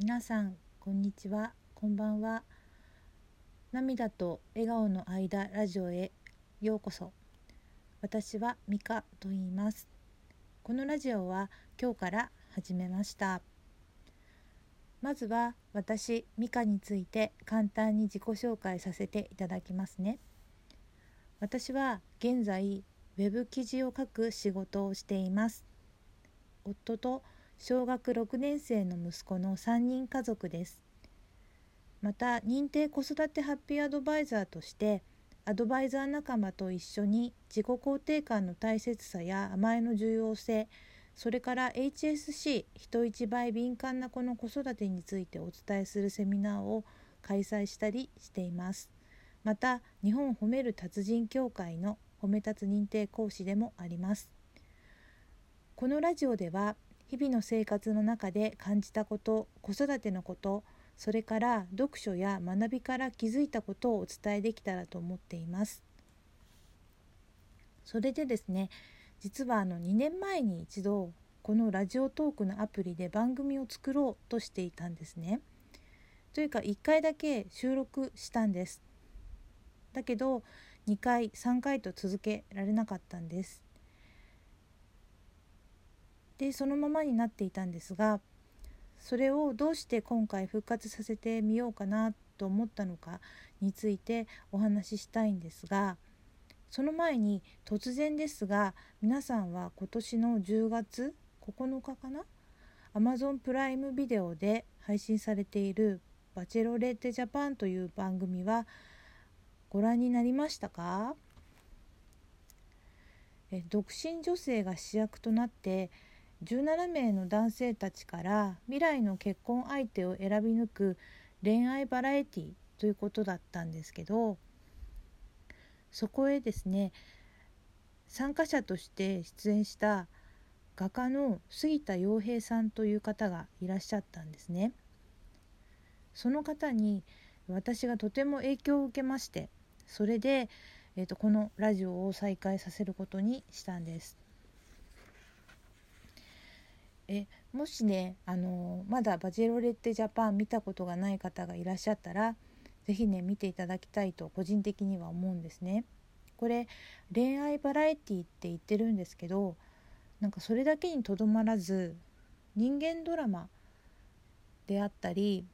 皆さんこんにちは。こんばんは。涙と笑顔の間ラジオへ。ようこそ。私はミカと言います。このラジオは今日から始めました。まずは私ミカについて簡単に自己紹介させていただきますね。私は現在ウェブ記事を書く仕事をしています。夫と小学6年生の息子の3人家族です。また認定子育てハッピーアドバイザーとしてアドバイザー仲間と一緒に自己肯定感の大切さや甘えの重要性それから HSC 人一倍敏感な子の子育てについてお伝えするセミナーを開催したりしています。また日本褒める達人協会の褒め立つ認定講師でもあります。このラジオでは日々の生活の中で感じたこと子育てのことそれから読書や学びから気づいたことをお伝えできたらと思っています。それでですね実はあの2年前に一度このラジオトークのアプリで番組を作ろうとしていたんですね。というか1回だけ収録したんです。だけど2回3回と続けられなかったんです。でそのままになっていたんですがそれをどうして今回復活させてみようかなと思ったのかについてお話ししたいんですがその前に突然ですが皆さんは今年の10月9日かな Amazon プライムビデオで配信されている「バチェロレッテジャパン」という番組はご覧になりましたか？え独身女性が主役となって17名の男性たちから未来の結婚相手を選び抜く恋愛バラエティということだったんですけどそこへですね参加者として出演した画家の杉田洋平さんという方がいらっしゃったんですね。その方に私がとても影響を受けましてそれで、えーとこのラジオを再開させることにしたんです。えもしねあのまだバジェロレッテジャパン見たことがない方がいらっしゃったら是非ね見ていただきたいと個人的には思うんですね。これ恋愛バラエティって言ってるんですけどなんかそれだけにとどまらず人間ドラマであったり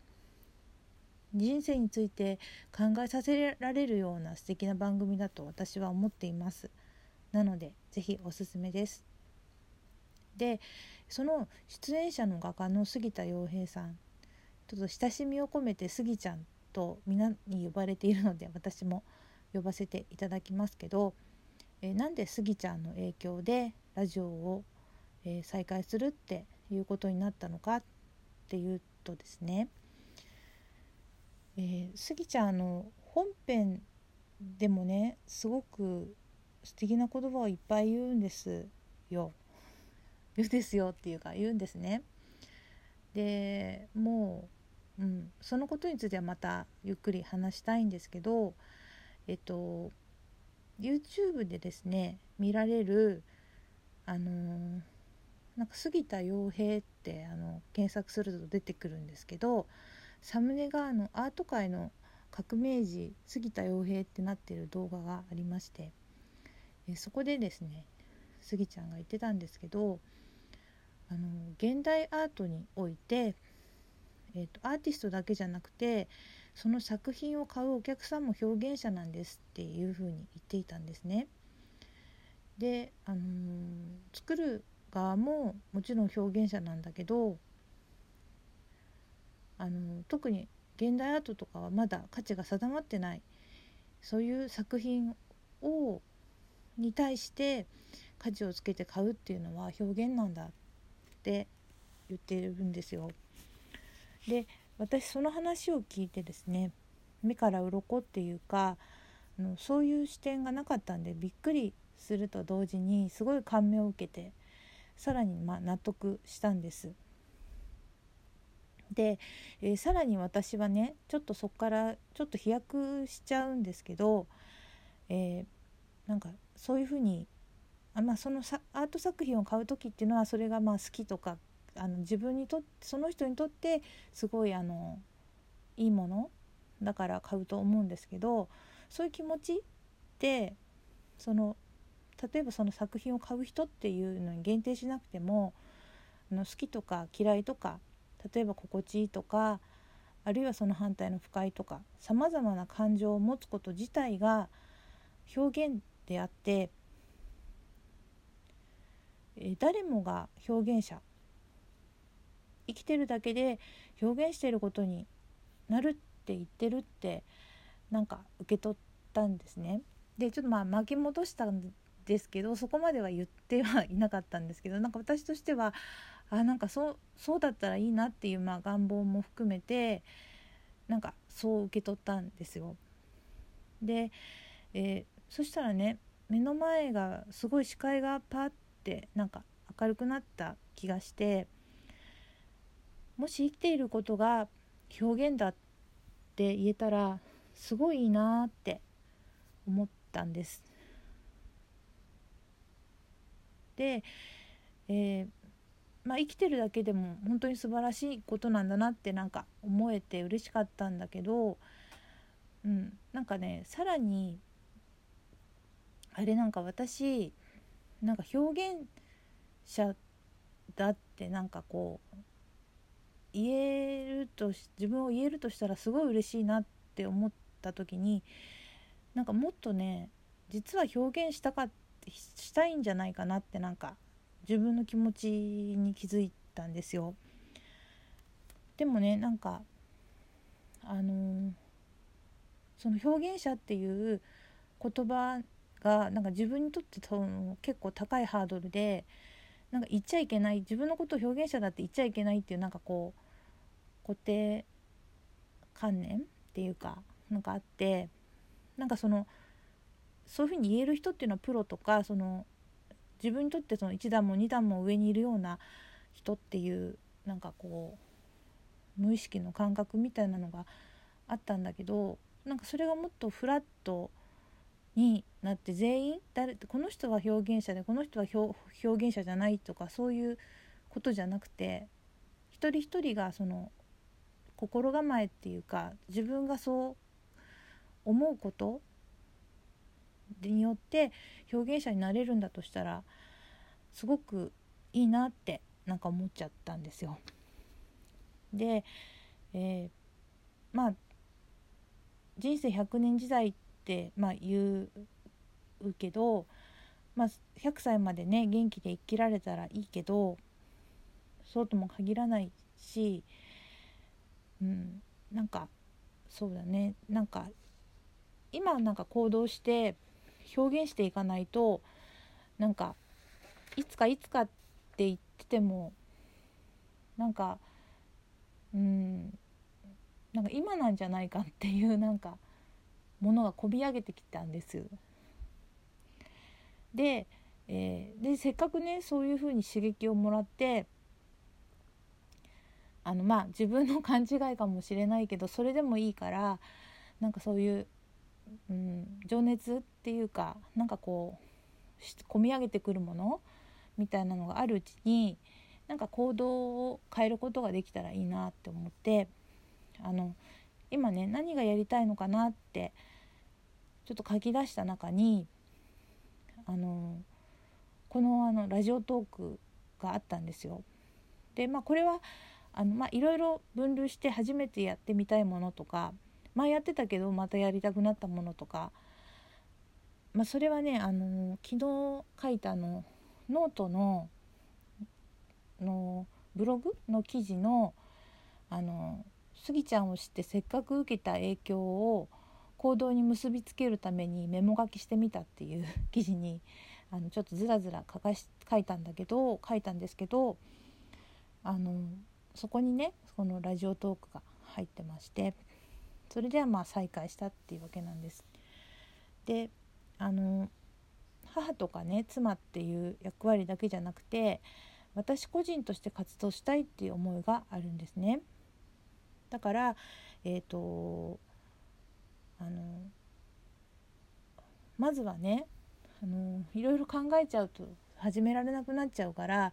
人生について考えさせられるような素敵な番組だと私は思っていますなので是非おすすめですでその出演者の画家の杉田洋平さんちょっと親しみを込めて杉ちゃんと皆に呼ばれているので私も呼ばせていただきますけど、えー、なんで杉ちゃんの影響でラジオを、えー、再開するっていうことになったのかっていうとですね、えー、杉ちゃんの本編でもねすごく素敵な言葉をいっぱい言うんですよ。言うですよっていうか言うんですね。でもう、うん、そのことについてはまたゆっくり話したいんですけどえっと YouTube でですね見られるあのー、なんか杉田洋平ってあの検索すると出てくるんですけどサムネがあのアート界の革命児杉田洋平ってなってる動画がありましてえそこでですね杉ちゃんが言ってたんですけどあの現代アートにおいて、えーと、アーティストだけじゃなくてその作品を買うお客さんも表現者なんですっていうふうに言っていたんですね。で、あのー、作る側ももちろん表現者なんだけど、あのー、特に現代アートとかはまだ価値が定まってないそういう作品をに対して価値をつけて買うっていうのは表現なんだっって言ってるんですよ。で私その話を聞いてですね目から鱗っていうかそういう視点がなかったんでびっくりすると同時にすごい感銘を受けてさらにま納得したんです。で、えー、さらに私はねちょっとそこからちょっと飛躍しちゃうんですけど、えー、なんかそういうふうにあまあ、そのアート作品を買う時っていうのはそれがまあ好きとかあの自分にとってその人にとってすごいあのいいものだから買うと思うんですけどそういう気持ちってその例えばその作品を買う人っていうのに限定しなくてもあの好きとか嫌いとか例えば心地いいとかあるいはその反対の不快とかさまざまな感情を持つこと自体が表現であってえ誰もが表現者生きてるだけで表現してることになるって言ってるってなんか受け取ったんですね。でちょっとまあ巻き戻したんですけどそこまでは言ってはいなかったんですけどなんか私としてはあなんかそうそうだったらいいなっていう、まあ、願望も含めてなんかそう受け取ったんですよ。で、えー、そしたらね目の前がすごい視界がパッてなんか明るくなった気がしてもし生きていることが表現だって言えたらすごいいいなって思ったんです。で、えー、まあ、生きてるだけでも本当に素晴らしいことなんだなってなんか思えて嬉しかったんだけど、うん、なんかねさらにあれなんか私なんか表現者だってなんかこう言えると自分を言えるとしたらすごい嬉しいなって思った時になんかもっとね実は表現したかしたいんじゃないかなってなんか自分の気持ちに気づいたんですよ。でもねなんかあのー、その表現者っていう言葉がなんか自分にとってその結構高いハードルでなんか言っちゃいけない自分のことを表現者だって言っちゃいけないっていうなんかこう固定観念っていうかなんかあってなんかそのそういうふうに言える人っていうのはプロとかその自分にとってその1段も2段も上にいるような人っていうなんかこう無意識の感覚みたいなのがあったんだけどなんかそれがもっとフラットになって全員誰この人は表現者でこの人は表現者じゃないとかそういうことじゃなくて一人一人がその心構えっていうか自分がそう思うことによって表現者になれるんだとしたらすごくいいなってなんか思っちゃったんですよ。で、えー、まあ人生100年時代って、まあ、言うけど、まあ、100歳までね元気で生きられたらいいけどそうとも限らないし、うん、なんかそうだね。なんか今なんか行動して表現していかないとなんかいつかいつかって言っててもなんかうんなんか今なんじゃないかっていうなんかものがこび上げてきたんです。で,、えー、でせっかくねそういうふうに刺激をもらってあのまあ自分の勘違いかもしれないけどそれでもいいからなんかそういううん、情熱っていうかなんかこう込み上げてくるものみたいなのがあるうちになんか行動を変えることができたらいいなって思ってあの今ね何がやりたいのかなってちょっと書き出した中にあのこのあのラジオトークがあったんですよ。でまあこれはあのまあいろいろ分類して初めてやってみたいものとか前やってたけどまたやりたくなったものとか、まあ、それはねあの昨日書いたのノートののブログの記事のあのスギちゃんを知ってせっかく受けた影響を行動に結びつけるためにメモ書きしてみたっていう 記事にあのちょっとずらずら書かし書いたんだけど書いたんですけどあのそこにねこのラジオトークが入ってましてそれではまあ再会したっていうわけなんです。であの母とかね妻っていう役割だけじゃなくて私個人として活動したいっていう思いがあるんですね。だからえっ、ー、とあのまずはねあのいろいろ考えちゃうと始められなくなっちゃうから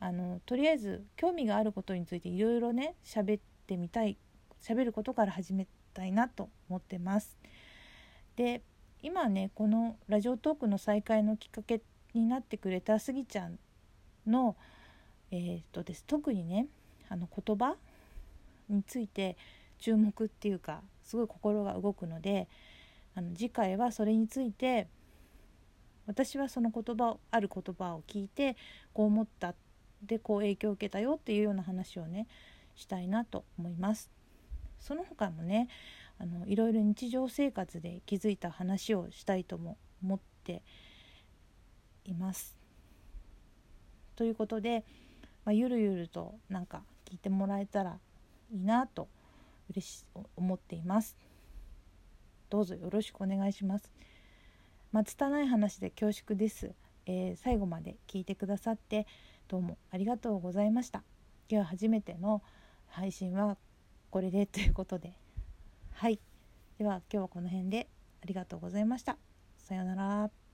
あのとりあえず興味があることについていろいろね喋ってみたい喋ることから始めたいなと思ってます。で今ねこのラジオトークの再開のきっかけになってくれたスギちゃんの、えー、っとです特にねあの言葉について注目っていうかすごい心が動くのであの次回はそれについて私はその言葉をある言葉を聞いてこう思ったでこう影響を受けたよっていうような話をねしたいなと思います。その他もねあのいろいろ日常生活で気づいた話をしたいとも思っています。ということで、まあ、ゆるゆるとなんか聞いてもらえたらいいなと嬉し思っています。どうぞよろしくお願いします。まあ、拙い話で恐縮です、えー、最後まで聞いてくださってどうもありがとうございました。今日は初めての配信はこれでということではいでは今日はこの辺でありがとうございました。さようなら。